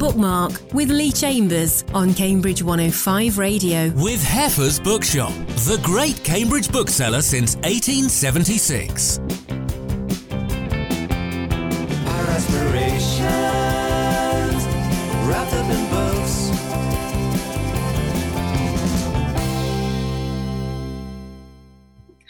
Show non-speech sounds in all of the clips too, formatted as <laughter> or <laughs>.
Bookmark with Lee Chambers on Cambridge 105 Radio. With Heffer's Bookshop, the great Cambridge bookseller since 1876.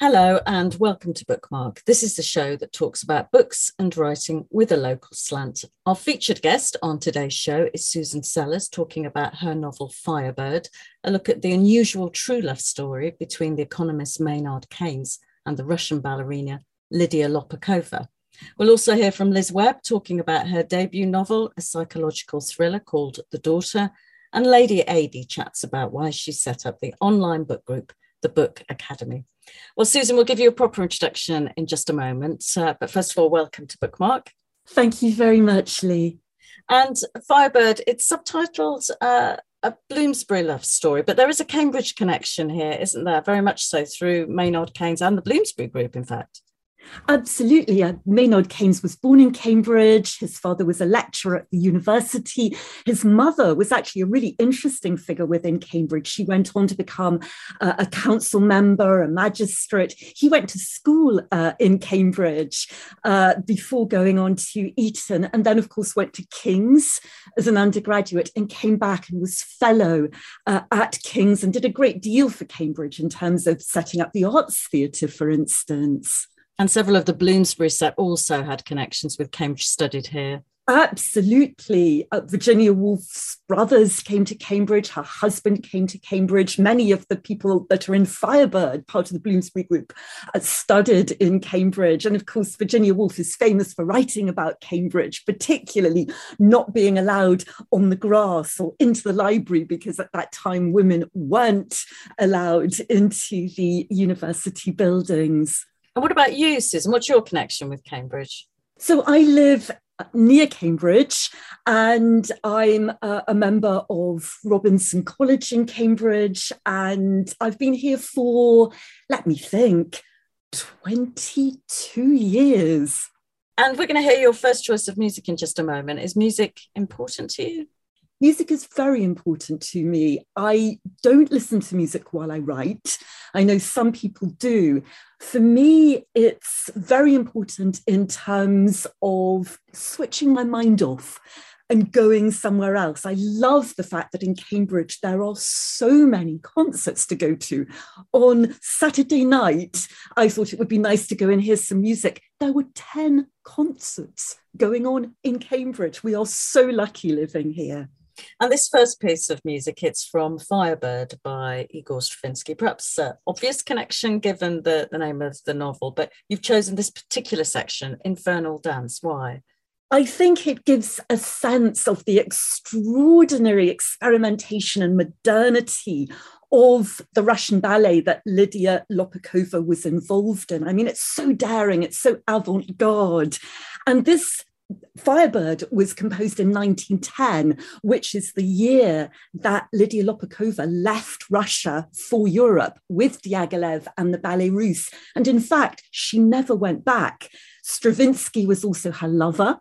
Hello and welcome to Bookmark. This is the show that talks about books and writing with a local slant. Our featured guest on today's show is Susan Sellers, talking about her novel Firebird, a look at the unusual true love story between the economist Maynard Keynes and the Russian ballerina Lydia Lopakova. We'll also hear from Liz Webb talking about her debut novel, a psychological thriller called The Daughter, and Lady Adi chats about why she set up the online book group, The Book Academy. Well, Susan, we'll give you a proper introduction in just a moment. Uh, but first of all, welcome to Bookmark. Thank you very much, Lee. And Firebird, it's subtitled uh, A Bloomsbury Love Story, but there is a Cambridge connection here, isn't there? Very much so through Maynard Keynes and the Bloomsbury Group, in fact. Absolutely. Uh, Maynard Keynes was born in Cambridge. His father was a lecturer at the university. His mother was actually a really interesting figure within Cambridge. She went on to become uh, a council member, a magistrate. He went to school uh, in Cambridge uh, before going on to Eton, and then, of course, went to King's as an undergraduate and came back and was fellow uh, at King's and did a great deal for Cambridge in terms of setting up the Arts Theatre, for instance. And several of the Bloomsbury set also had connections with Cambridge studied here. Absolutely. Uh, Virginia Woolf's brothers came to Cambridge. Her husband came to Cambridge. Many of the people that are in Firebird, part of the Bloomsbury group, uh, studied in Cambridge. And of course, Virginia Woolf is famous for writing about Cambridge, particularly not being allowed on the grass or into the library, because at that time women weren't allowed into the university buildings. And what about you, Susan? What's your connection with Cambridge? So I live near Cambridge and I'm a, a, member of Robinson College in Cambridge and I've been here for, let me think, 22 years. And we're going to hear your first choice of music in just a moment. Is music important to you? Music is very important to me. I don't listen to music while I write. I know some people do. For me, it's very important in terms of switching my mind off and going somewhere else. I love the fact that in Cambridge there are so many concerts to go to. On Saturday night, I thought it would be nice to go and hear some music. There were 10 concerts going on in Cambridge. We are so lucky living here. And this first piece of music, it's from Firebird by Igor Stravinsky. Perhaps uh, obvious connection given the, the name of the novel, but you've chosen this particular section, Infernal Dance. Why? I think it gives a sense of the extraordinary experimentation and modernity of the Russian ballet that Lydia Lopakova was involved in. I mean, it's so daring, it's so avant garde. And this Firebird was composed in 1910, which is the year that Lydia Lopakova left Russia for Europe with Diaghilev and the Ballet Russe. And in fact, she never went back. Stravinsky was also her lover,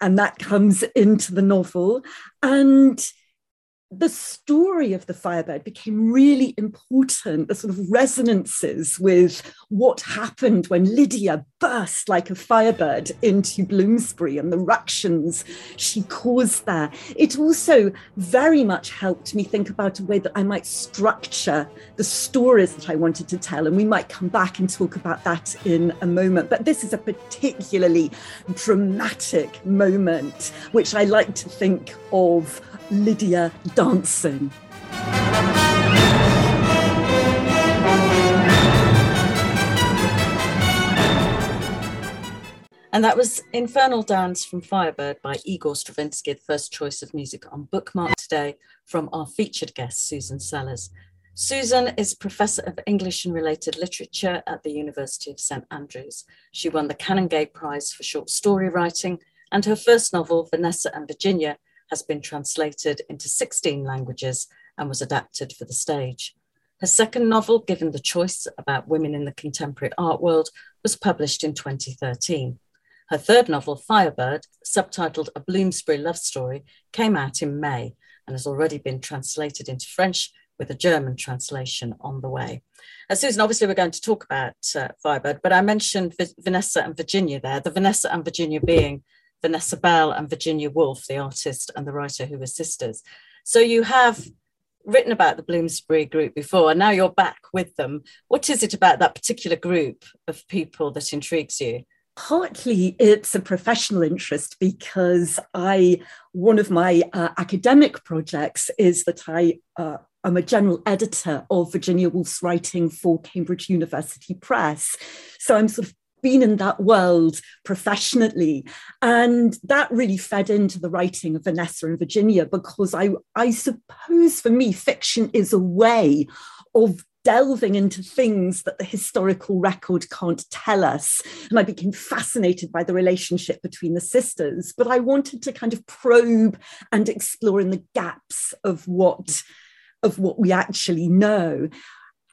and that comes into the novel. And the story of the Firebird became really important, the sort of resonances with what happened when Lydia burst like a firebird into Bloomsbury and the ructions she caused there. It also very much helped me think about a way that I might structure the stories that I wanted to tell. And we might come back and talk about that in a moment. But this is a particularly dramatic moment, which I like to think of Lydia dancing. And that was Infernal Dance from Firebird by Igor Stravinsky, the first choice of music on Bookmark today from our featured guest, Susan Sellers. Susan is Professor of English and Related Literature at the University of St Andrews. She won the Canongate Prize for Short Story Writing, and her first novel, Vanessa and Virginia, has been translated into 16 languages and was adapted for the stage. Her second novel, Given the Choice, about women in the contemporary art world, was published in 2013. Her third novel, Firebird, subtitled A Bloomsbury Love Story, came out in May and has already been translated into French with a German translation on the way. Uh, Susan, obviously, we're going to talk about uh, Firebird, but I mentioned v- Vanessa and Virginia there, the Vanessa and Virginia being Vanessa Bell and Virginia Woolf, the artist and the writer who were sisters. So you have written about the Bloomsbury group before, and now you're back with them. What is it about that particular group of people that intrigues you? Partly it's a professional interest because I, one of my uh, academic projects is that I uh, I'm a general editor of Virginia Woolf's writing for Cambridge University Press. So I'm sort of been in that world professionally. And that really fed into the writing of Vanessa and Virginia because I, I suppose for me, fiction is a way of delving into things that the historical record can't tell us. And I became fascinated by the relationship between the sisters, but I wanted to kind of probe and explore in the gaps of what of what we actually know.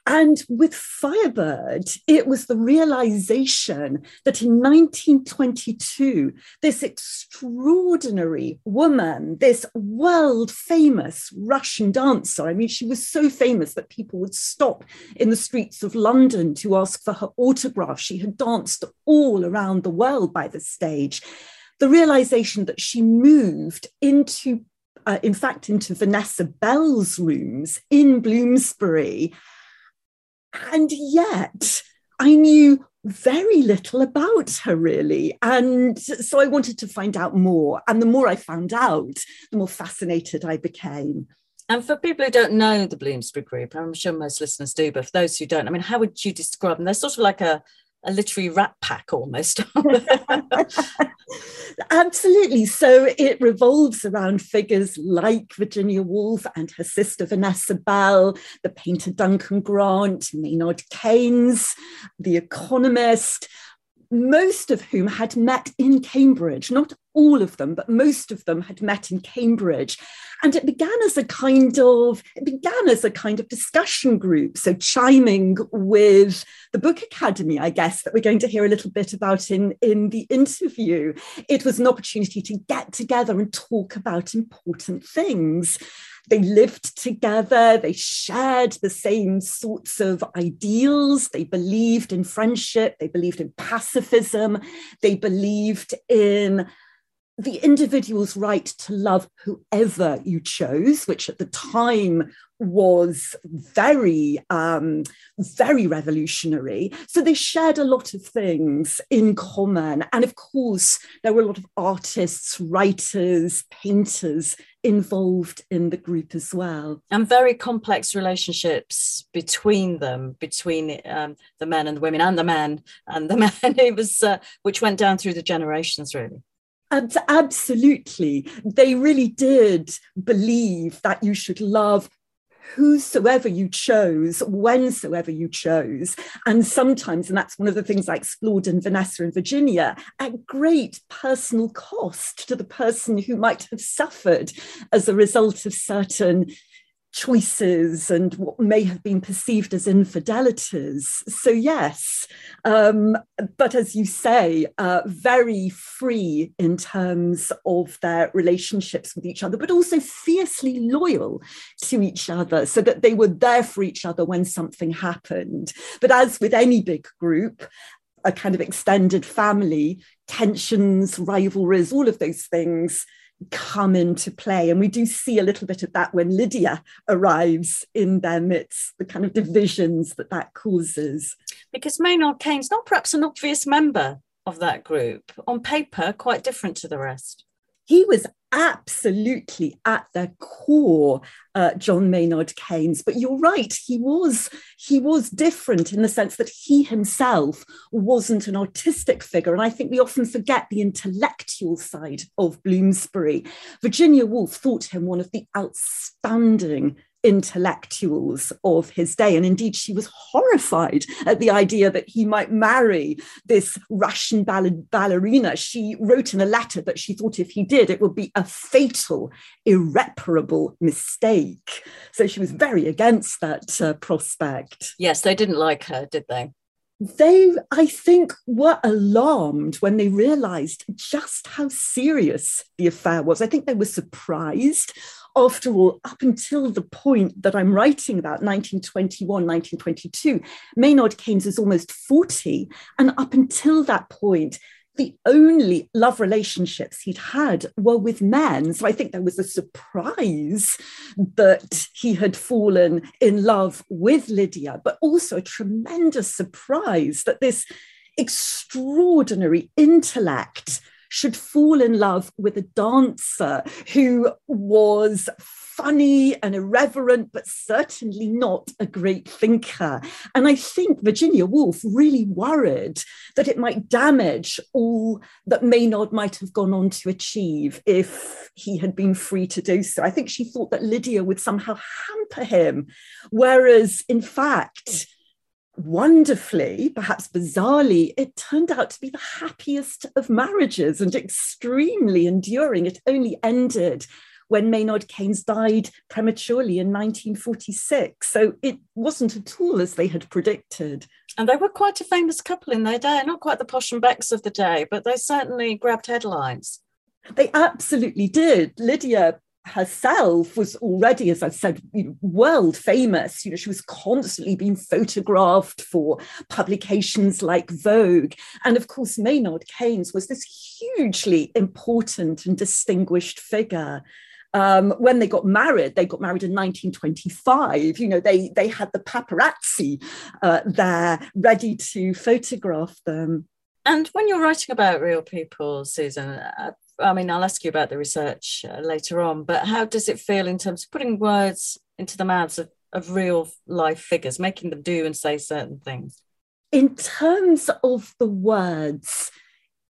And with Firebird, it was the realization that in 1922, this extraordinary woman, this world famous Russian dancer, I mean, she was so famous that people would stop in the streets of London to ask for her autograph. She had danced all around the world by this stage. The realization that she moved into uh, in fact, into Vanessa Bell's rooms in Bloomsbury. And yet, I knew very little about her really. And so I wanted to find out more. And the more I found out, the more fascinated I became. And for people who don't know the Bloomsbury Group, I'm sure most listeners do, but for those who don't, I mean, how would you describe them? They're sort of like a, a literary rat pack almost. <laughs> <laughs> Absolutely. So it revolves around figures like Virginia Woolf and her sister Vanessa Bell, the painter Duncan Grant, Maynard Keynes, the economist, most of whom had met in Cambridge, not all of them, but most of them had met in Cambridge. And it began as a kind of, it began as a kind of discussion group. So chiming with the Book Academy, I guess, that we're going to hear a little bit about in, in the interview. It was an opportunity to get together and talk about important things they lived together, they shared the same sorts of ideals, they believed in friendship, they believed in pacifism, they believed in the individual's right to love whoever you chose, which at the time was very, um, very revolutionary. So they shared a lot of things in common. And of course, there were a lot of artists, writers, painters involved in the group as well. And very complex relationships between them, between um, the men and the women, and the men and the <laughs> men. It was, uh, which went down through the generations, really. Absolutely. They really did believe that you should love whosoever you chose, whensoever you chose. And sometimes, and that's one of the things I explored in Vanessa and Virginia, at great personal cost to the person who might have suffered as a result of certain choices and what may have been perceived as infidelities. So, yes, um, but as you say, uh, very free in terms of their relationships with each other, but also fiercely loyal to each other so that they were there for each other when something happened. But as with any big group, a kind of extended family, tensions, rivalries, all of those things come into play. And we do see a little bit of that when Lydia arrives in their midst, the kind of divisions that that causes. Because Maynard Keynes, not perhaps an obvious member of that group, on paper, quite different to the rest. He was absolutely at the core uh, John Maynard Keynes. But you're right, he was he was different in the sense that he himself wasn't an artistic figure, and I think we often forget the intellectual side of Bloomsbury. Virginia Woolf thought him one of the outstanding intellectuals of his day. And indeed, she was horrified at the idea that he might marry this Russian ballerina. She wrote in a letter that she thought if he did, it would be a fatal, irreparable mistake. So she was very against that uh, prospect. Yes, they didn't like her, did they? they, I think, were alarmed when they realized just how serious the affair was. I think they were surprised. After all, up until the point that I'm writing about, 1921, 1922, Maynard Keynes is almost 40. And up until that point, the only love relationships he'd had were with men. So I think there was a surprise that he had fallen in love with Lydia, but also a tremendous surprise that this extraordinary intellect should fall in love with a dancer who was funny and irreverent, but certainly not a great thinker. And I think Virginia Woolf really worried that it might damage all that Maynard might have gone on to achieve if he had been free to do so. I think she thought that Lydia would somehow hamper him, whereas in fact, wonderfully, perhaps bizarrely, it turned out to be the happiest of marriages and extremely enduring. It only ended when Maynard Keynes died prematurely in 1946. So it wasn't at all as they had predicted. And they were quite a famous couple in their day, not quite the posh and becks of the day, but they certainly grabbed headlines. They absolutely did. Lydia herself was already, as I've said, you know, world famous. You know, she was constantly being photographed for publications like Vogue. And of course, Maynard Keynes was this hugely important and distinguished figure. Um, when they got married, they got married in 1925. You know, they they had the paparazzi uh, there ready to photograph them. And when you're writing about real people, Susan, uh, I mean, I'll ask you about the research uh, later on, but how does it feel in terms of putting words into the mouths of, of real life figures, making them do and say certain things? In terms of the words,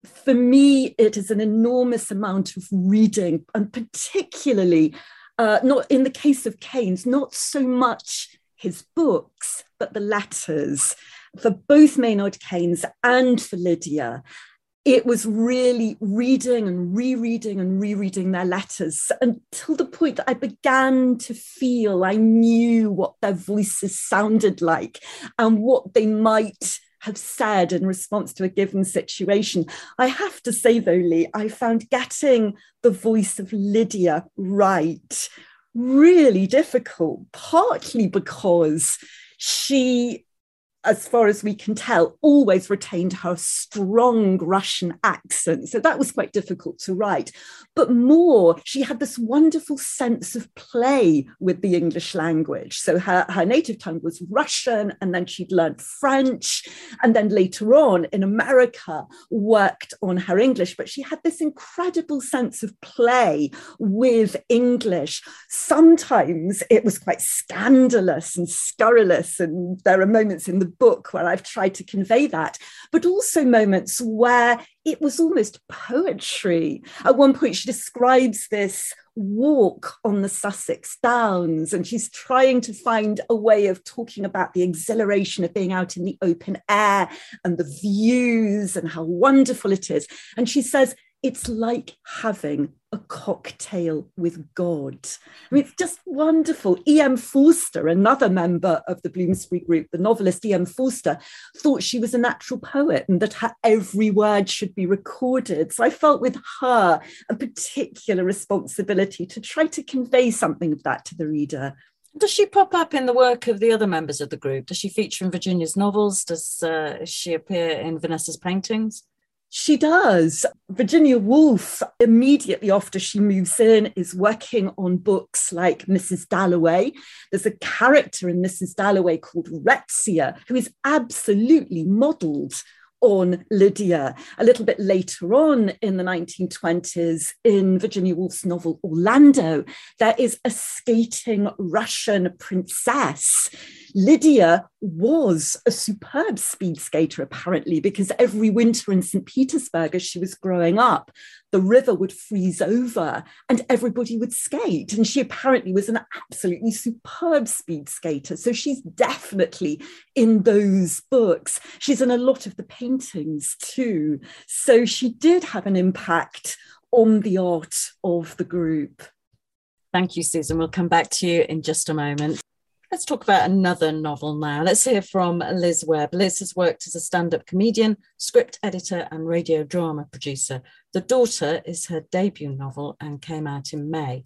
for me, it is an enormous amount of reading, and particularly, uh, not in the case of Keynes, not so much his books, but the letters for both Maynard Keynes and for Lydia. It was really reading and rereading and rereading their letters until the point that I began to feel I knew what their voices sounded like and what they might have said in response to a given situation. I have to say, though, Lee, I found getting the voice of Lydia right really difficult, partly because she as far as we can tell, always retained her strong Russian accent. So that was quite difficult to write. But more, she had this wonderful sense of play with the English language. So her, her native tongue was Russian, and then she'd learned French. And then later on in America, worked on her English. But she had this incredible sense of play with English. Sometimes it was quite scandalous and scurrilous. And there are moments in the book where I've tried to convey that, but also moments where it was almost poetry. At one point, she describes this walk on the Sussex Downs, and she's trying to find a way of talking about the exhilaration of being out in the open air and the views and how wonderful it is. And she says, it's like having a cocktail with God. I mean, it's just wonderful. E.M. Forster, another member of the Bloomsbury group, the novelist E.M. Forster, thought she was a natural poet and that her every word should be recorded. So I felt with her a particular responsibility to try to convey something of that to the reader. Does she pop up in the work of the other members of the group? Does she feature in Virginia's novels? Does uh, she appear in Vanessa's paintings? She does. Virginia Woolf, immediately after she moves in, is working on books like Mrs. Dalloway. There's a character in Mrs. Dalloway called Rezia, who is absolutely modelled on Lydia. A little bit later on in the 1920s, in Virginia Woolf's novel Orlando, there is a skating Russian princess Lydia was a superb speed skater, apparently, because every winter in St. Petersburg, as she was growing up, the river would freeze over and everybody would skate. And she apparently was an absolutely superb speed skater. So she's definitely in those books. She's in a lot of the paintings too. So she did have an impact on the art of the group. Thank you, Susan. We'll come back to you in just a moment. Let's talk about another novel now. Let's hear from Liz Webb. Liz has worked as a stand up comedian, script editor, and radio drama producer. The Daughter is her debut novel and came out in May.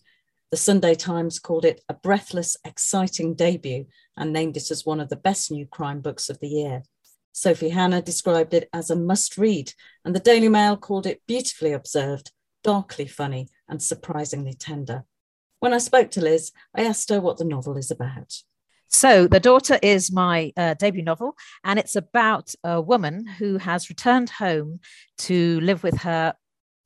The Sunday Times called it a breathless, exciting debut and named it as one of the best new crime books of the year. Sophie Hannah described it as a must read, and the Daily Mail called it beautifully observed, darkly funny, and surprisingly tender. When I spoke to Liz, I asked her what the novel is about. So, The Daughter is my uh, debut novel, and it's about a woman who has returned home to live with her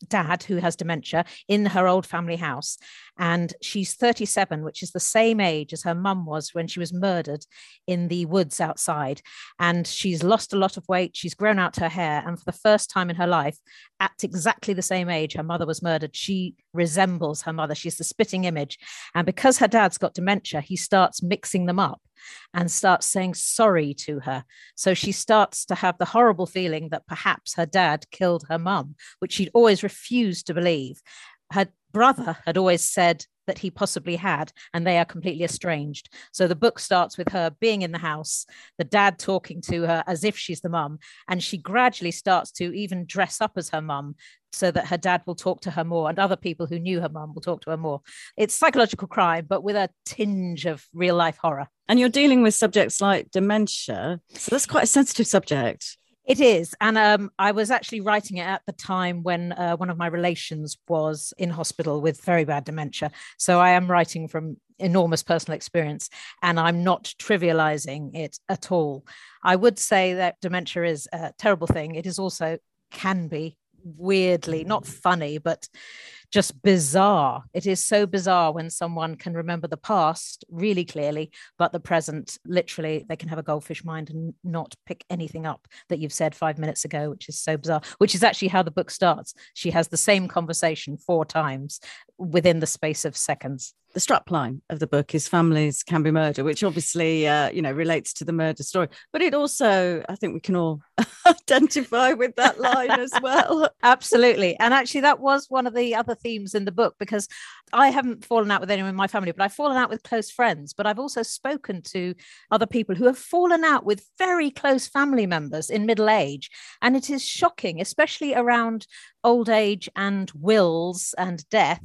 dad who has dementia in her old family house and she's 37 which is the same age as her mum was when she was murdered in the woods outside. And she's lost a lot of weight. She's grown out her hair. And for the first time in her life at exactly the same age her mother was murdered she resembles her mother. She's the spitting image. And because her dad's got dementia he starts mixing them up and starts saying sorry to her. So she starts to have the horrible feeling that perhaps her dad killed her mum, which she'd always refused to believe. Her brother had always said that he possibly had, and they are completely estranged. So the book starts with her being in the house, the dad talking to her as if she's the mum, and she gradually starts to even dress up as her mum so that her dad will talk to her more and other people who knew her mum will talk to her more. It's psychological crime, but with a tinge of real life horror. And you're dealing with subjects like dementia. So that's quite a sensitive subject. It is. And um, I was actually writing it at the time when uh, one of my relations was in hospital with very bad dementia. So I am writing from enormous personal experience and I'm not trivializing it at all. I would say that dementia is a terrible thing. It is also can be weirdly not funny but just bizarre. It is so bizarre when someone can remember the past really clearly but the present literally they can have a goldfish mind and not pick anything up that you've said 5 minutes ago which is so bizarre which is actually how the book starts. She has the same conversation four times within the space of seconds. The strapline of the book is families can be murder which obviously uh, you know relates to the murder story but it also i think we can all <laughs> identify with that line as <laughs> well. Absolutely. And actually that was one of the other themes in the book because i haven't fallen out with anyone in my family but i've fallen out with close friends but i've also spoken to other people who have fallen out with very close family members in middle age. And it is shocking especially around old age and wills and death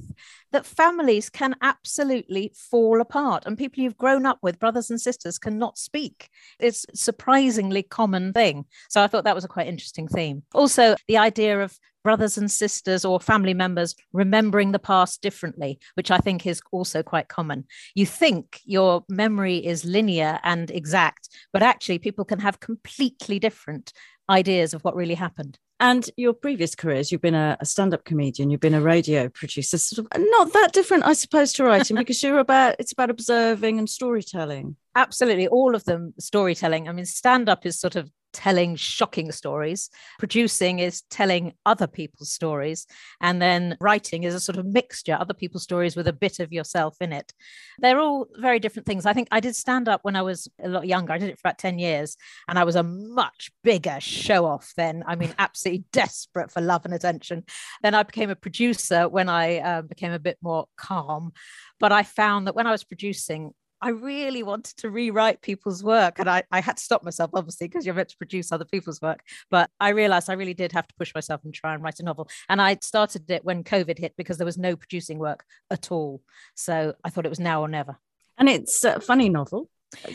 that families can absolutely fall apart. And people you've grown up with brothers and sisters cannot speak. It's a surprisingly common thing. So i thought that was a quite interesting theme. Also the idea of brothers and sisters or family members remembering the past differently, which I think is also quite common. You think your memory is linear and exact, but actually, people can have completely different ideas of what really happened. And your previous careers, you've been a, a stand-up comedian, you've been a radio producer, sort of not that different, I suppose, to writing <laughs> because you're about it's about observing and storytelling. Absolutely, all of them storytelling. I mean, stand-up is sort of telling shocking stories. Producing is telling other people's stories. And then writing is a sort of mixture, other people's stories with a bit of yourself in it. They're all very different things. I think I did stand up when I was a lot younger. I did it for about 10 years and I was a much bigger show off then. I mean, absolutely <laughs> desperate for love and attention. Then I became a producer when I uh, became a bit more calm. But I found that when I was producing, I really wanted to rewrite people's work. And I, I had to stop myself, obviously, because you're meant to produce other people's work. But I realized I really did have to push myself and try and write a novel. And I started it when COVID hit because there was no producing work at all. So I thought it was now or never. And it's a funny novel.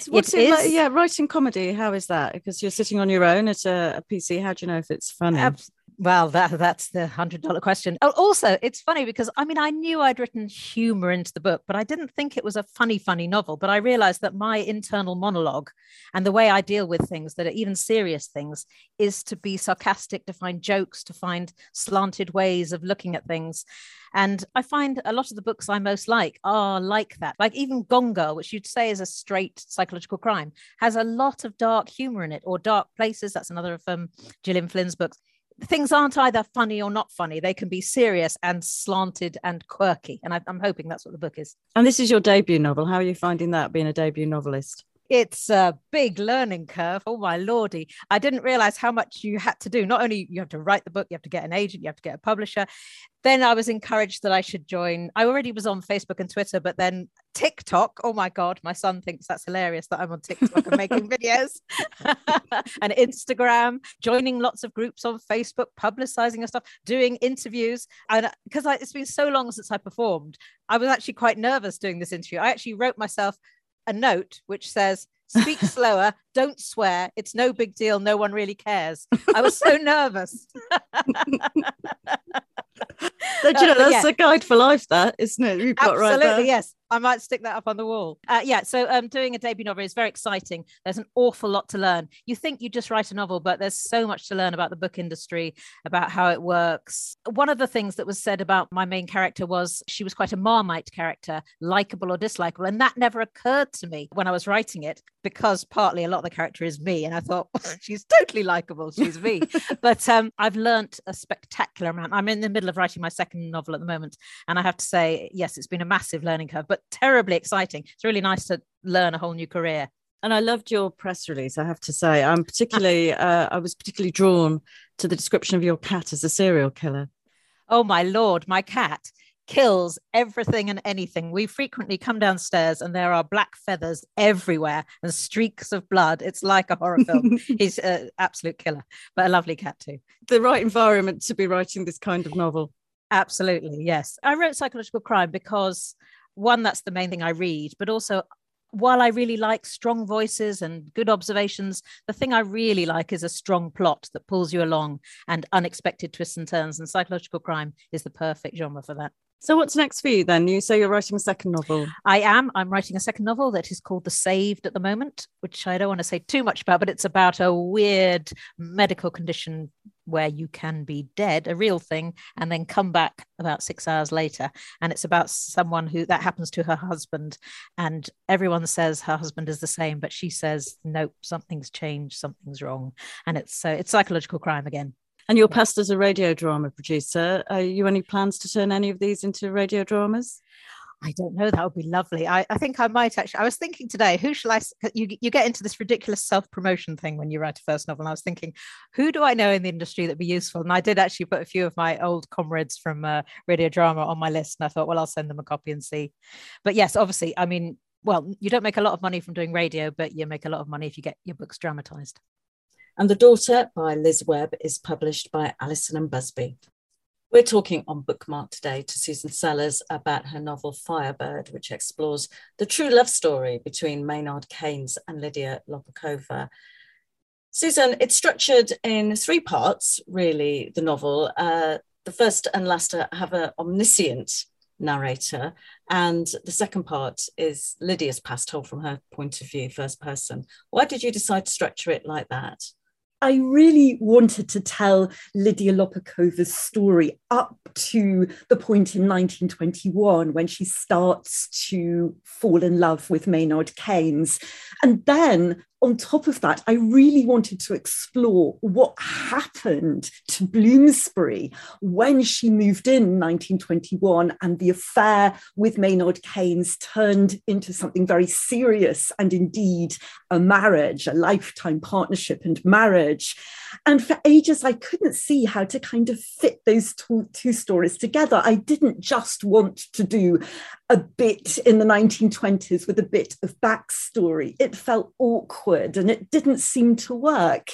What's it, it like? Yeah, writing comedy. How is that? Because you're sitting on your own at a, a PC. How do you know if it's funny? Ab- well, that that's the hundred dollar question. Oh, also, it's funny because I mean, I knew I'd written humor into the book, but I didn't think it was a funny, funny novel. But I realized that my internal monologue and the way I deal with things that are even serious things is to be sarcastic, to find jokes, to find slanted ways of looking at things. And I find a lot of the books I most like are like that. Like even Gone Girl, which you'd say is a straight psychological crime, has a lot of dark humor in it, or Dark Places. That's another of um, Gillian Flynn's books things aren't either funny or not funny. They can be serious and slanted and quirky. And I, am hoping that's what the book is. And this is your debut novel. How are you finding that being a debut novelist? It's a big learning curve. Oh my lordy. I didn't realize how much you had to do. Not only you have to write the book, you have to get an agent, you have to get a publisher. Then I was encouraged that I should join. I already was on Facebook and Twitter, but then TikTok. Oh my God, my son thinks that's hilarious that I'm on TikTok and making <laughs> videos <laughs> and Instagram, joining lots of groups on Facebook, publicizing your stuff, doing interviews. And because it's been so long since I performed, I was actually quite nervous doing this interview. I actually wrote myself a note which says, speak <laughs> slower, don't swear. It's no big deal. No one really cares. I was so <laughs> nervous. you know, <laughs> uh, that's yeah. a guide for life, that isn't it? You've got Absolutely, right yes. I might stick that up on the wall. Uh, yeah, so um, doing a debut novel is very exciting. There's an awful lot to learn. You think you just write a novel, but there's so much to learn about the book industry, about how it works. One of the things that was said about my main character was she was quite a Marmite character, likable or dislikable. And that never occurred to me when I was writing it, because partly a lot of the character is me. And I thought, <laughs> she's totally likable. She's me. <laughs> but um, I've learnt a spectacular amount. I'm in the middle of writing my second novel at the moment. And I have to say, yes, it's been a massive learning curve. But terribly exciting. It's really nice to learn a whole new career. And I loved your press release. I have to say, I'm particularly, <laughs> uh, I was particularly drawn to the description of your cat as a serial killer. Oh my lord, my cat kills everything and anything. We frequently come downstairs and there are black feathers everywhere and streaks of blood. It's like a horror film. <laughs> He's an absolute killer, but a lovely cat too. The right environment to be writing this kind of novel. Absolutely, yes. I wrote psychological crime because one, that's the main thing I read, but also while I really like strong voices and good observations, the thing I really like is a strong plot that pulls you along and unexpected twists and turns. And psychological crime is the perfect genre for that. So, what's next for you then? You say you're writing a second novel. I am. I'm writing a second novel that is called The Saved at the moment, which I don't want to say too much about, but it's about a weird medical condition where you can be dead, a real thing, and then come back about six hours later. And it's about someone who that happens to her husband. And everyone says her husband is the same, but she says, nope, something's changed, something's wrong. And it's so it's psychological crime again. And you're past as a radio drama producer. Are you any plans to turn any of these into radio dramas? I don't know. That would be lovely. I, I think I might actually. I was thinking today, who shall I? You, you get into this ridiculous self promotion thing when you write a first novel. And I was thinking, who do I know in the industry that'd be useful? And I did actually put a few of my old comrades from uh, radio drama on my list. And I thought, well, I'll send them a copy and see. But yes, obviously, I mean, well, you don't make a lot of money from doing radio, but you make a lot of money if you get your books dramatized. And The Daughter by Liz Webb is published by Allison and Busby. We're talking on Bookmark today to Susan Sellers about her novel Firebird, which explores the true love story between Maynard Keynes and Lydia Lopakova. Susan, it's structured in three parts, really, the novel. Uh, the first and last have an omniscient narrator, and the second part is Lydia's past told from her point of view, first person. Why did you decide to structure it like that? I really wanted to tell Lydia Lopakova's story up to the point in 1921 when she starts to fall in love with Maynard Keynes. And then on top of that, I really wanted to explore what happened to Bloomsbury when she moved in 1921 and the affair with Maynard Keynes turned into something very serious and indeed a marriage, a lifetime partnership and marriage. And for ages, I couldn't see how to kind of fit those two, two stories together. I didn't just want to do a bit in the 1920s with a bit of backstory. It felt awkward and it didn't seem to work.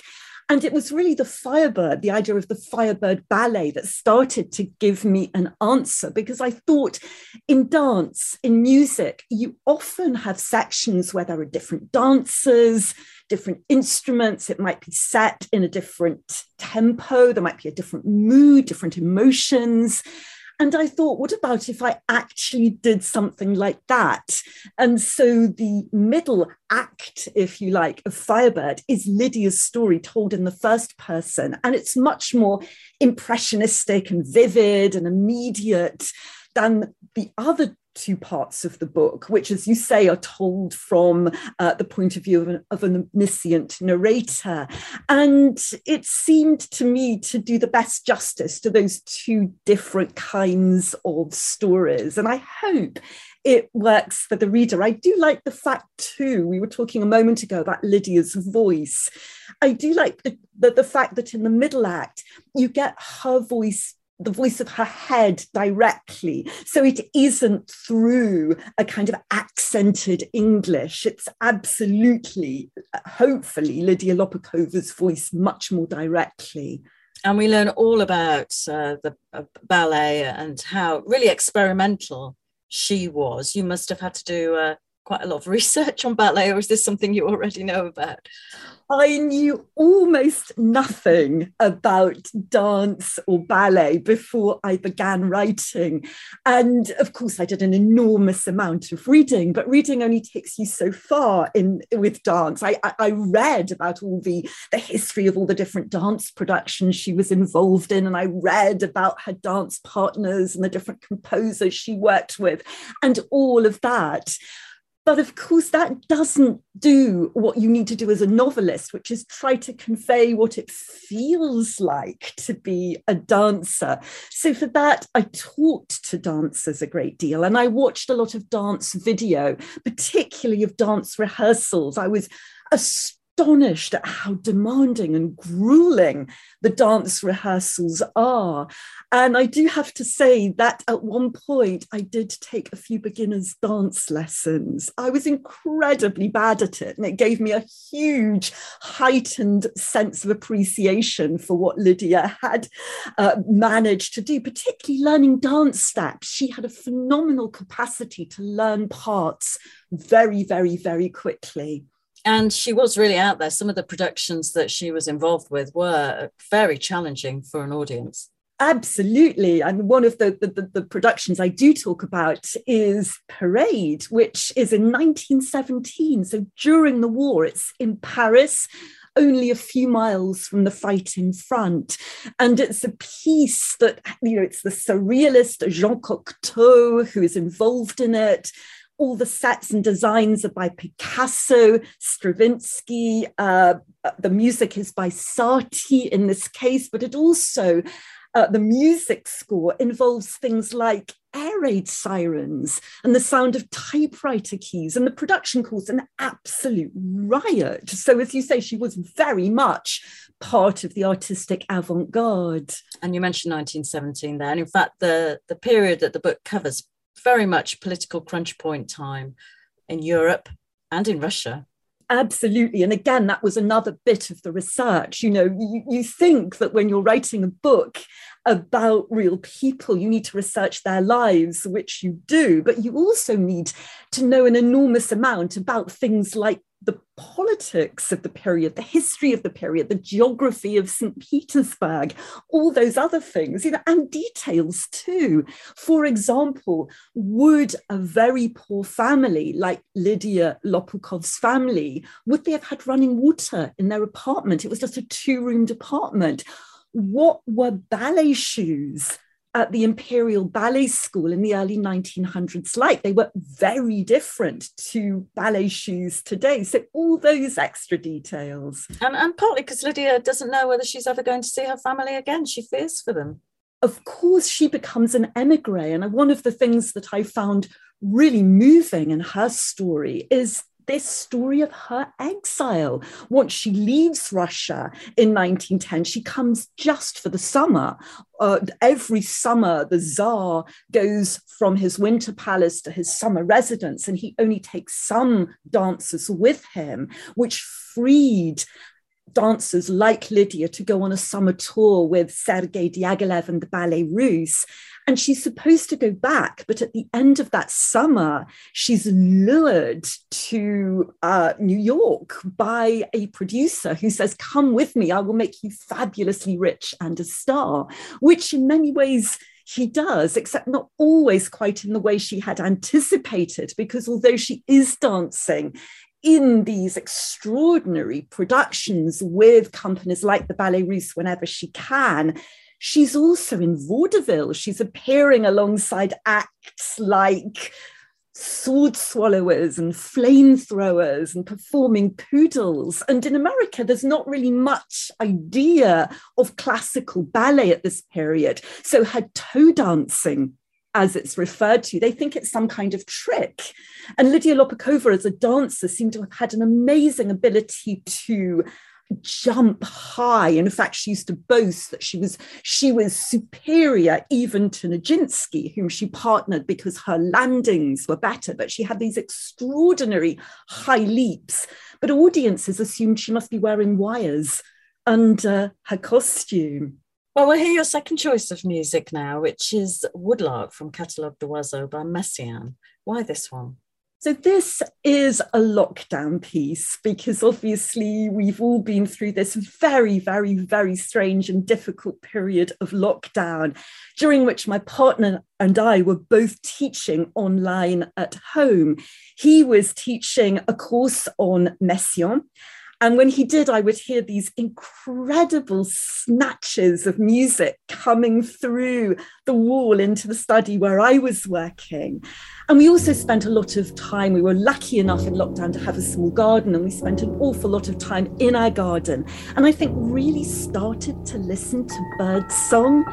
And it was really the Firebird, the idea of the Firebird ballet that started to give me an answer because I thought in dance, in music, you often have sections where there are different dancers, different instruments. It might be set in a different tempo, there might be a different mood, different emotions. And I thought, what about if I actually did something like that? And so the middle act, if you like, of Firebird is Lydia's story told in the first person. And it's much more impressionistic and vivid and immediate than the other two parts of the book, which, as you say, are told from uh, the point of view of an, of an omniscient narrator. And it seemed to me to do the best justice to those two different kinds of stories. And I hope it works for the reader. I do like the fact, too, we were talking a moment ago about Lydia's voice. I do like the, the, the fact that in the middle act, you get her voice the voice of her head directly. So it isn't through a kind of accented English. It's absolutely, hopefully, Lydia Lopakova's voice much more directly. And we learn all about uh, the uh, ballet and how really experimental she was. You must have had to do uh, quite a lot of <laughs> research on ballet, or is this something you already know about? I knew almost nothing about dance or ballet before I began writing. And of course, I did an enormous amount of reading, but reading only takes you so far in with dance. I, I read about all the, the history of all the different dance productions she was involved in, and I read about her dance partners and the different composers she worked with, and all of that. But of course, that doesn't do what you need to do as a novelist, which is try to convey what it feels like to be a dancer. So, for that, I talked to dancers a great deal and I watched a lot of dance video, particularly of dance rehearsals. I was astonished astonished at how demanding and grueling the dance rehearsals are. And I do have to say that at one point I did take a few beginners' dance lessons. I was incredibly bad at it, and it gave me a huge, heightened sense of appreciation for what Lydia had uh, managed to do, particularly learning dance steps. She had a phenomenal capacity to learn parts very, very, very quickly and she was really out there. Some of the productions that she was involved with were very challenging for an audience. Absolutely. And one of the, the, the, productions I do talk about is Parade, which is in 1917. So during the war, it's in Paris, only a few miles from the fighting front. And it's a piece that, you know, it's the surrealist Jean Cocteau who is involved in it all the sets and designs are by Picasso, Stravinsky. Uh, the music is by Satie in this case, but it also, uh, the music score involves things like air raid sirens and the sound of typewriter keys, and the production caused an absolute riot. So, as you say, she was very much part of the artistic avant-garde. And you mentioned 1917 there, and in fact, the the period that the book covers very much political crunch point time in Europe and in Russia. Absolutely. And again, that was another bit of the research. You know, you, you think that when you're writing a book about real people, you need to research their lives, which you do, but you also need to know an enormous amount about things like the politics of the period, the history of the period, the geography of St. Petersburg, all those other things, you know, and details too. For example, would a very poor family like Lydia Lopukov's family, would they have had running water in their apartment? It was just a two-roomed apartment. What were ballet shoes? At the Imperial Ballet School in the early 1900s like. They were very different to ballet shoes today. So, all those extra details. And, and partly because Lydia doesn't know whether she's ever going to see her family again. She fears for them. Of course, she becomes an emigre. And one of the things that I found really moving in her story is this story of her exile. Once she leaves Russia in 1910, she comes just for the summer. Uh, every summer, the Tsar goes from his winter palace to his summer residence, and he only takes some dancers with him, which freed dancers like Lydia to go on a summer tour with Sergei Diaghilev and the Ballet Russe. And she's supposed to go back, but at the end of that summer, she's lured to uh, New York by a producer who says, Come with me, I will make you fabulously rich and a star, which in many ways he does, except not always quite in the way she had anticipated, because although she is dancing in these extraordinary productions with companies like the Ballet Russe whenever she can, she's also in vaudeville. She's appearing alongside acts like sword swallowers and flamethrowers and performing poodles. And in America, there's not really much idea of classical ballet at this period. So her toe dancing as it's referred to. They think it's some kind of trick. And Lydia Lopakova, as a dancer, seemed to have had an amazing ability to jump high. In fact, she used to boast that she was she was superior even to Nijinsky, whom she partnered because her landings were better. But she had these extraordinary high leaps. But audiences assumed she must be wearing wires under her costume. Well, we'll hear your second choice of music now, which is Woodlark from Catalogue d'Oiseaux by Messiaen. Why this one? So, this is a lockdown piece because obviously we've all been through this very, very, very strange and difficult period of lockdown, during which my partner and I were both teaching online at home. He was teaching a course on Messiaen, and when he did, I would hear these incredible snatches of music coming through the wall into the study where I was working. And we also spent a lot of time, we were lucky enough in lockdown to have a small garden, and we spent an awful lot of time in our garden. And I think really started to listen to bird song.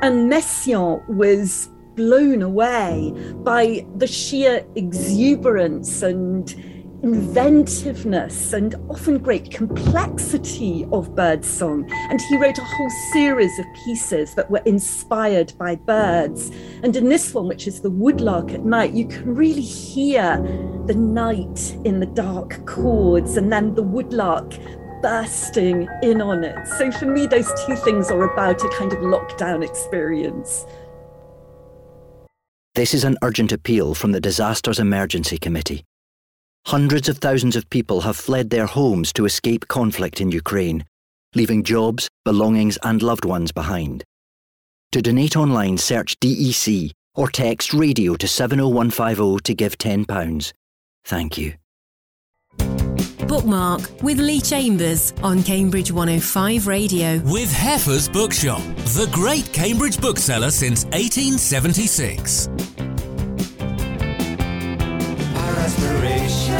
And Messiaen was blown away by the sheer exuberance and inventiveness and often great complexity of birdsong. And he wrote a whole series of pieces that were inspired by birds. And in this one, which is the woodlark at night, you can really hear the night in the dark chords and then the woodlark bursting in on it. So for me, those two things are about a kind of lockdown experience. This is an urgent appeal from the Disasters Emergency Committee. Hundreds of thousands of people have fled their homes to escape conflict in Ukraine, leaving jobs, belongings, and loved ones behind. To donate online, search DEC or text radio to 70150 to give £10. Thank you. Bookmark with Lee Chambers on Cambridge 105 Radio. With Heffer's Bookshop, the great Cambridge bookseller since 1876. Aspirations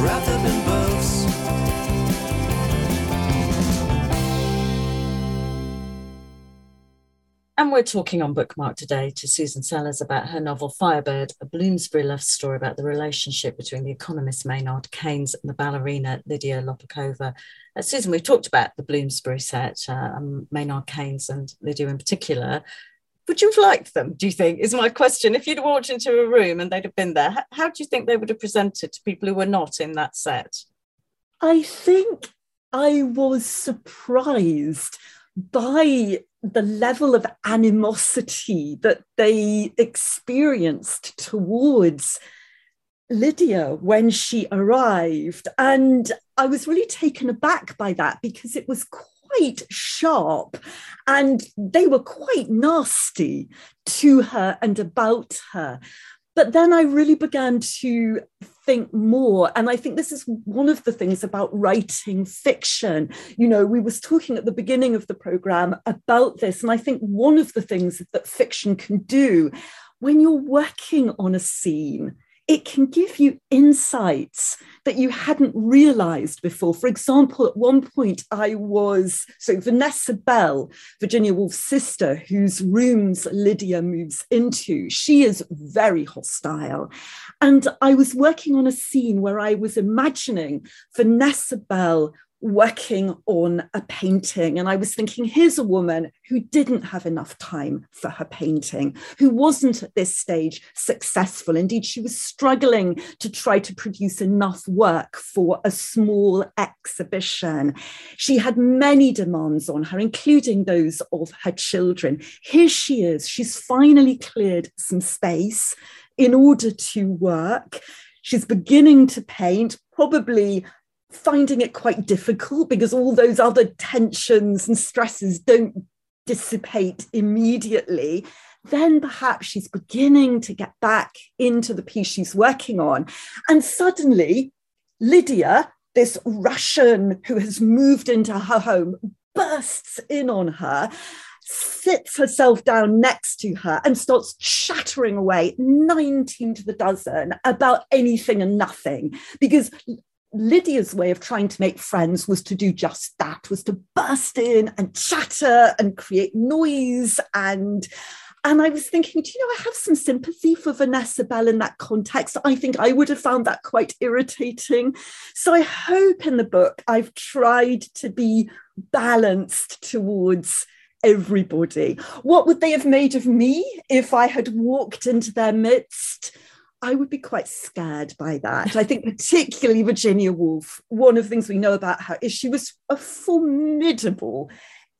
wrapped up in books. And we're talking on Bookmark today to Susan Sellers about her novel Firebird, a Bloomsbury love story about the relationship between the economist Maynard Keynes and the ballerina Lydia Lopokova. Uh, Susan, we've talked about the Bloomsbury set, uh, um, Maynard Keynes and Lydia in particular. Would you have liked them, do you think? Is my question. If you'd walked into a room and they'd have been there, how, do you think they would have presented to people who were not in that set? I think I was surprised by the level of animosity that they experienced towards Lydia when she arrived. And I was really taken aback by that because it was quite sharp and they were quite nasty to her and about her. But then I really began to think more. And I think this is one of the things about writing fiction. You know, we was talking at the beginning of the program about this. And I think one of the things that fiction can do when you're working on a scene it can give you insights that you hadn't realized before. For example, at one point, I was so Vanessa Bell, Virginia Woolf's sister, whose rooms Lydia moves into, she is very hostile. And I was working on a scene where I was imagining Vanessa Bell working on a painting. And I was thinking, here's a woman who didn't have enough time for her painting, who wasn't at this stage successful. Indeed, she was struggling to try to produce enough work for a small exhibition. She had many demands on her, including those of her children. Here she is, she's finally cleared some space in order to work. She's beginning to paint, probably finding it quite difficult because all those other tensions and stresses don't dissipate immediately, then perhaps she's beginning to get back into the piece she's working on. And suddenly, Lydia, this Russian who has moved into her home, bursts in on her sits herself down next to her and starts chattering away 19 to the dozen about anything and nothing because Lydia's way of trying to make friends was to do just that, was to burst in and chatter and create noise and and I was thinking, do you know, I have some sympathy for Vanessa Bell in that context. I think I would have found that quite irritating. So I hope in the book I've tried to be balanced towards everybody. What would they have made of me if I had walked into their midst? I would be quite scared by that. I think, particularly Virginia Woolf, one of the things we know about her is she was a formidable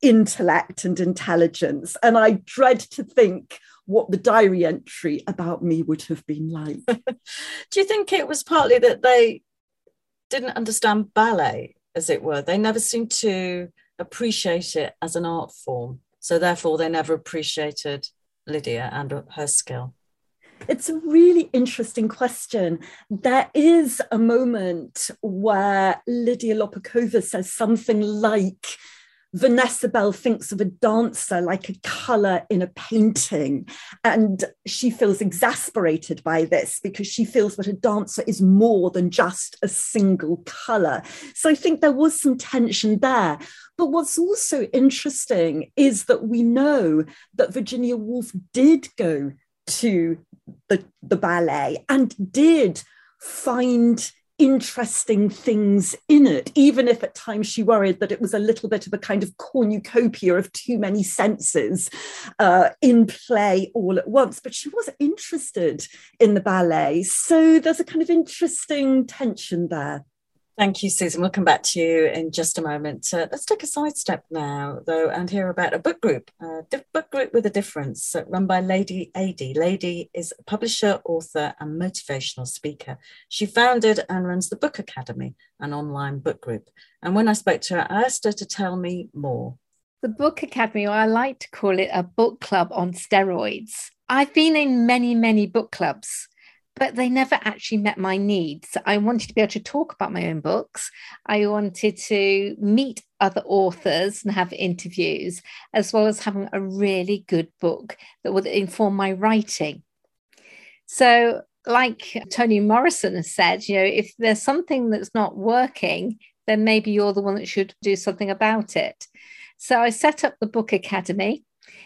intellect and intelligence. And I dread to think what the diary entry about me would have been like. <laughs> Do you think it was partly that they didn't understand ballet, as it were? They never seemed to appreciate it as an art form. So therefore, they never appreciated Lydia and her skill. It's a really interesting question. There is a moment where Lydia Lopokova says something like, Vanessa Bell thinks of a dancer like a colour in a painting. And she feels exasperated by this because she feels that a dancer is more than just a single colour. So I think there was some tension there. But what's also interesting is that we know that Virginia Woolf did go to the, the ballet and did find interesting things in it, even if at times she worried that it was a little bit of a kind of cornucopia of too many senses uh, in play all at once. But she was interested in the ballet. So there's a kind of interesting tension there. Thank you, Susan. We'll come back to you in just a moment. Uh, let's take a sidestep now, though, and hear about a book group, a book group with a difference, uh, run by Ladey Adey. Ladey is a publisher, author, and motivational speaker. She founded and runs the Book Academy, an online book group. And when I spoke to her, I asked her to tell me more. The Book Academy, or I like to call it a book club on steroids. I've been in many, many book clubs but they never actually met my needs. I wanted to be able to talk about my own books. I wanted to meet other authors and have interviews, as well as having a really good book that would inform my writing. So, like Toni Morrison has said, you know, if there's something that's not working, then maybe you're the one that should do something about it. So I set up the Book Academy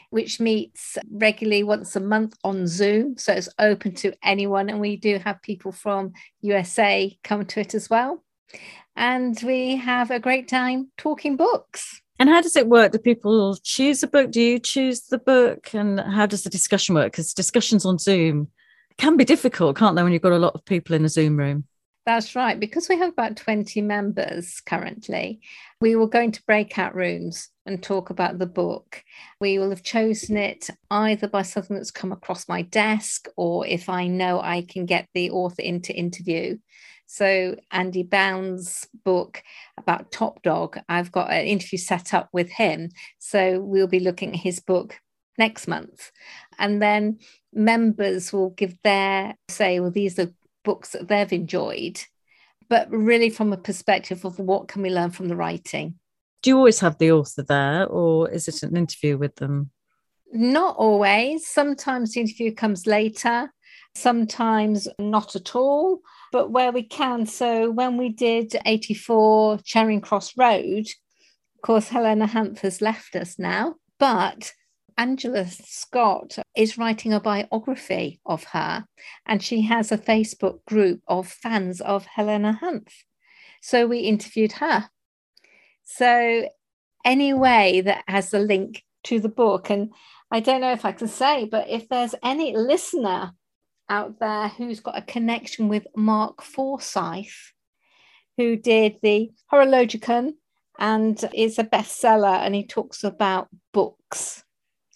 which meets regularly once a month on Zoom. So it's open to anyone. And we do have people from USA come to it as well. And we have a great time talking books. And how does it work? Do people choose a book? Do you choose the book? And how does the discussion work? Because discussions on Zoom can be difficult, can't they, when you've got a lot of people in a Zoom room? That's right. Because we have about 20 members currently, we will go into breakout rooms and talk about the book. We will have chosen it either by something that's come across my desk or if I know I can get the author into interview. So, Andy Bound's book about Top Dog, I've got an interview set up with him. So, we'll be looking at his book next month. And then members will give their say, well, these are books that they've enjoyed, but really from a perspective of what can we learn from the writing. Do you always have the author there, or is it an interview with them? Not always. Sometimes the interview comes later, sometimes not at all, but where we can. So when we did 84 Charing Cross Road, of course, Helena Hanff has left us now, but Angela Scott is writing a biography of her, and she has a Facebook group of fans of Helena Hanff. So we interviewed her. So, any way that has a link to the book, and I don't know if I can say, but if there's any listener out there who's got a connection with Mark Forsyth, who did the Horologicon and is a bestseller, and he talks about books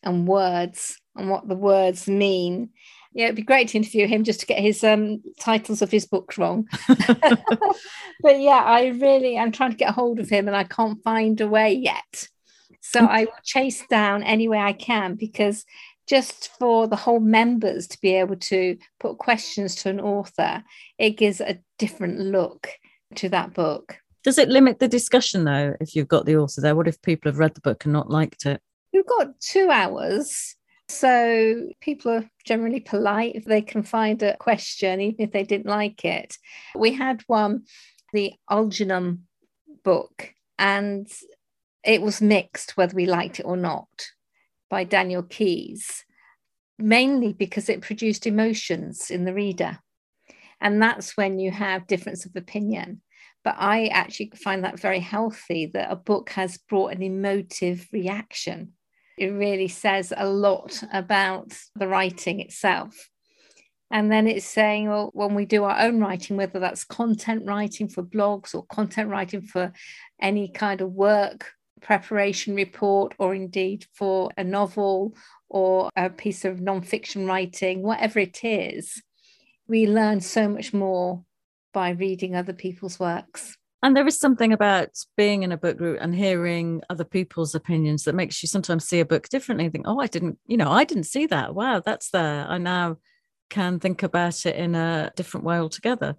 and words and what the words mean. Yeah, it'd be great to interview him just to get his um, titles of his books wrong. <laughs> <laughs> but yeah, I really am trying to get a hold of him and I can't find a way yet. So I will chase down any way I can because just for the whole members to be able to put questions to an author, it gives a different look to that book. Does it limit the discussion though if you've got the author there? What if people have read the book and not liked it? We've got two hours. So people are generally polite if they can find a question, even if they didn't like it. We had one, the Algernon book, and it was mixed whether we liked it or not by Daniel Keyes, mainly because it produced emotions in the reader. And that's when you have difference of opinion. But I actually find that very healthy that a book has brought an emotive reaction. It really says a lot about the writing itself. And then it's saying, well, when we do our own writing, whether that's content writing for blogs or content writing for any kind of work preparation report, or indeed for a novel or a piece of non-fiction writing, whatever it is, we learn so much more by reading other people's works. And there is something about being in a book group and hearing other people's opinions that makes you sometimes see a book differently and think, oh, I didn't, you know, I didn't see that. Wow, that's there. I now can think about it in a different way altogether.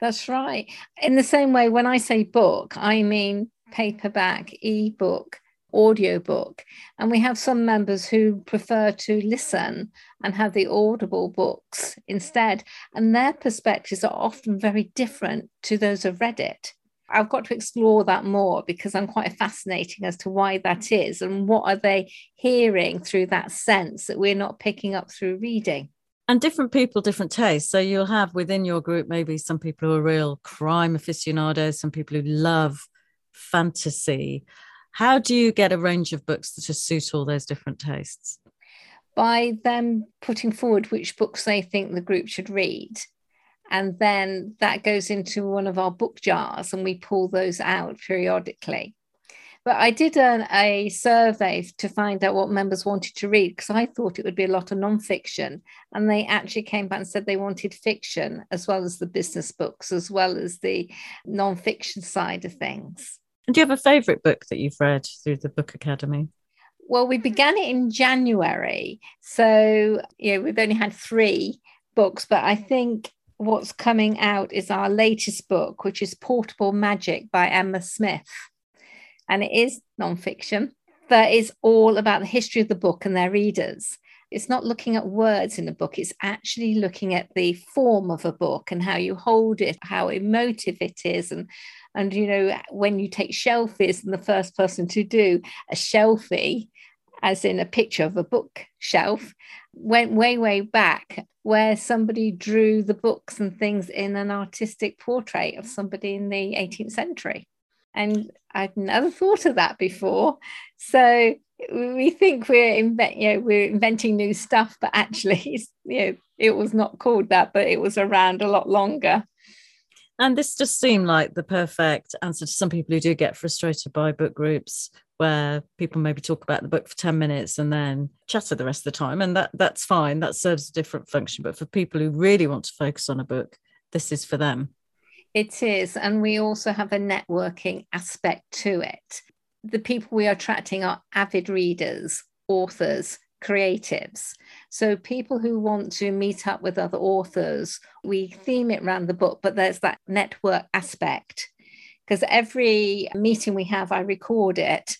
That's right. In the same way, when I say book, I mean paperback, ebook, audiobook. And we have some members who prefer to listen and have the audible books instead. And their perspectives are often very different to those who've read it. I've got to explore that more because I'm quite fascinating as to why that is and what are they hearing through that sense that we're not picking up through reading. And different people, different tastes. So you'll have within your group maybe some people who are real crime aficionados, some people who love fantasy. How do you get a range of books to suit all those different tastes? By them putting forward which books they think the group should read. And then that goes into one of our book jars and we pull those out periodically. But I did a, a survey to find out what members wanted to read because I thought it would be a lot of nonfiction. And they actually came back and said they wanted fiction as well as the business books, as well as the nonfiction side of things. And do you have a favourite book that you've read through the Book Academy? Well, we began it in January. So, you know, we've only had three books, but I think what's coming out is our latest book, which is Portable Magic by Emma Smith. And it is nonfiction, but it's all about the history of the book and their readers. It's not looking at words in a book, it's actually looking at the form of a book and how you hold it, how emotive it is, and and, you know, when you take shelfies, and the first person to do a shelfie, as in a picture of a bookshelf, went way, way back where somebody drew the books and things in an artistic portrait of somebody in the 18th century. And I'd never thought of that before. So we think we're invent, you know, we're inventing new stuff, but actually, <laughs> you know, it was not called that, but it was around a lot longer. And this just seemed like the perfect answer to some people who do get frustrated by book groups where people maybe talk about the book for 10 minutes and then chatter the rest of the time. And that that's fine. That serves a different function. But for people who really want to focus on a book, this is for them. It is. And we also have a networking aspect to it. The people we are attracting are avid readers, authors, creatives. So people who want to meet up with other authors, we theme it around the book, but there's that network aspect. Because every meeting we have, I record it,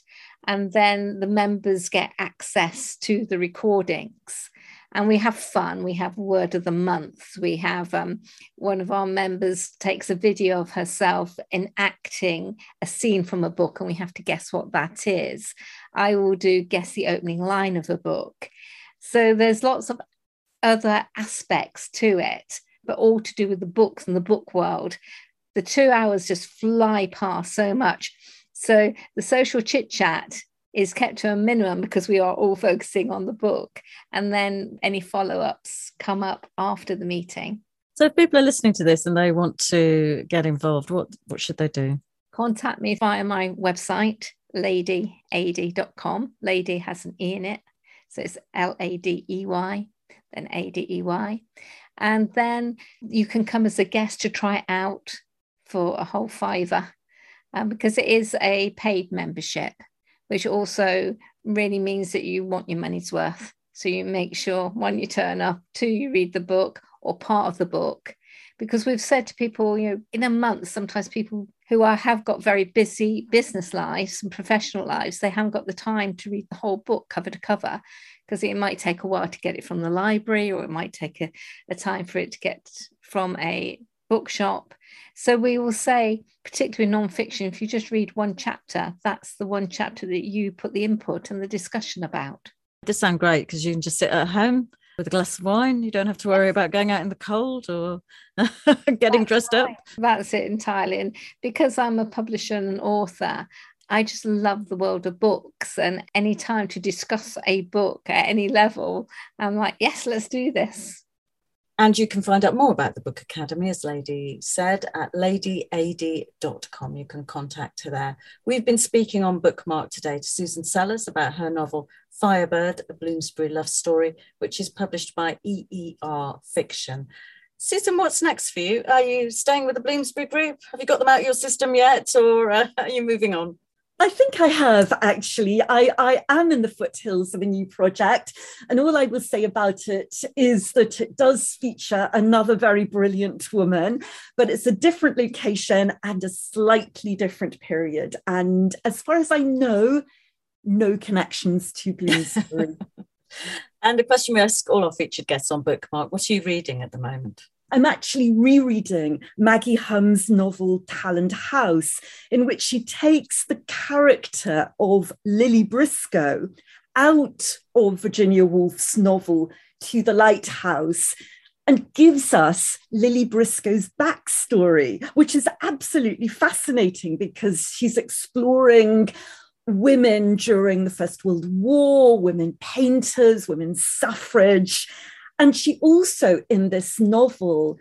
and then the members get access to the recordings and we have fun. We have word of the month. We have um, one of our members takes a video of herself enacting a scene from a book, and we have to guess what that is. I will do guess the opening line of a book. So there's lots of other aspects to it, but all to do with the books and the book world. The two hours just fly past so much. So the social chit chat is kept to a minimum because we are all <laughs> focusing on the book. And then any follow ups come up after the meeting. So if people are listening to this and they want to get involved, what, what should they do? Contact me via my website, ladeyadey.com. Ladey has an E in it. So it's L A D E Y, then A D E Y. And then you can come as a guest to try out for a whole fiver um, because it is a paid membership which also really means that you want your money's worth. So you make sure one, you turn up, two, you read the book or part of the book. Because we've said to people, you know, in a month, sometimes people who are, have got very busy business lives and professional lives, they haven't got the time to read the whole book cover to cover because it might take a while to get it from the library or it might take a, a time for it to get from a bookshop. So we will say, particularly non-fiction, if you just read one chapter, that's the one chapter that you put the input and the discussion about. It does sound great because you can just sit at home with a glass of wine. You don't have to worry about going out in the cold or <laughs> getting That's dressed right. up. That's it entirely. And because I'm a publisher and an author, I just love the world of books and any time to discuss a book at any level, I'm like, yes, let's do this. And you can find out more about the Book Academy, as Ladey said, at ladyad.com. You can contact her there. We've been speaking on Bookmark today to Susan Sellers about her novel Firebird, a Bloomsbury love story, which is published by EER Fiction. Susan, what's next for you? Are you staying with the Bloomsbury Group? Have you got them out of your system yet, or uh, <laughs> are you moving on? I think I have actually. I, I am in the foothills of a new project. And all I will say about it is that it does feature another very brilliant woman, but it's a different location and a slightly different period. And as far as I know, no connections to Bloomsbury. <laughs> and a question we ask all our featured guests on Bookmark what are you reading at the moment? I'm actually rereading Maggie Humm's novel Talland House, in which she takes the character of Lily Briscoe out of Virginia Woolf's novel to the lighthouse and gives us Lily Briscoe's backstory, which is absolutely fascinating because she's exploring women during the First World War, women painters, women's suffrage. And she also, in this novel,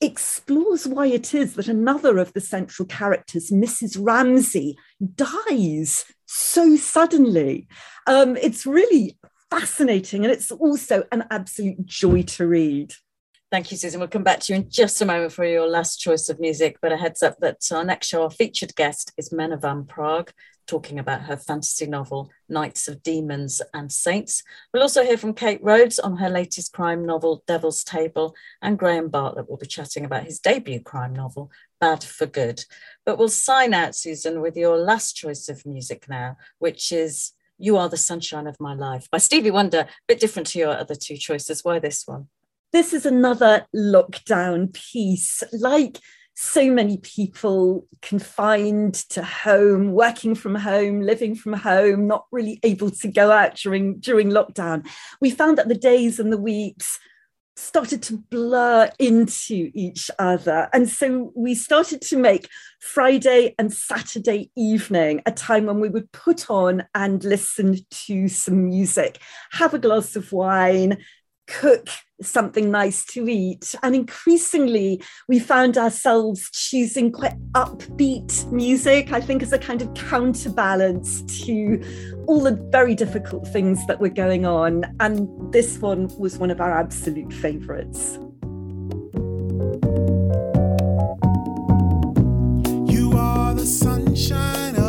explores why it is that another of the central characters, Mrs. Ramsay, dies so suddenly. Um, it's really fascinating and it's also an absolute joy to read. Thank you, Susan. We'll come back to you in just a moment for your last choice of music. But a heads up that our next show, our featured guest is Menna van Praag, talking about her fantasy novel, Knights of Demons and Saints. We'll also hear from Kate Rhodes on her latest crime novel, Devil's Table, and Graham Bartlett will be chatting about his debut crime novel, Bad for Good. But we'll sign out, Susan, with your last choice of music now, which is You Are the Sunshine of My Life by Stevie Wonder. A bit different to your other two choices. Why this one? This is another lockdown piece. Like so many people confined to home, working from home, living from home, not really able to go out during, during lockdown. We found that the days and the weeks started to blur into each other. And so we started to make Friday and Saturday evening a time when we would put on and listen to some music, have a glass of wine, cook something nice to eat. And increasingly, we found ourselves choosing quite upbeat music, I think, as a kind of counterbalance to all the very difficult things that were going on. And this one was one of our absolute favorites. You are the sunshine.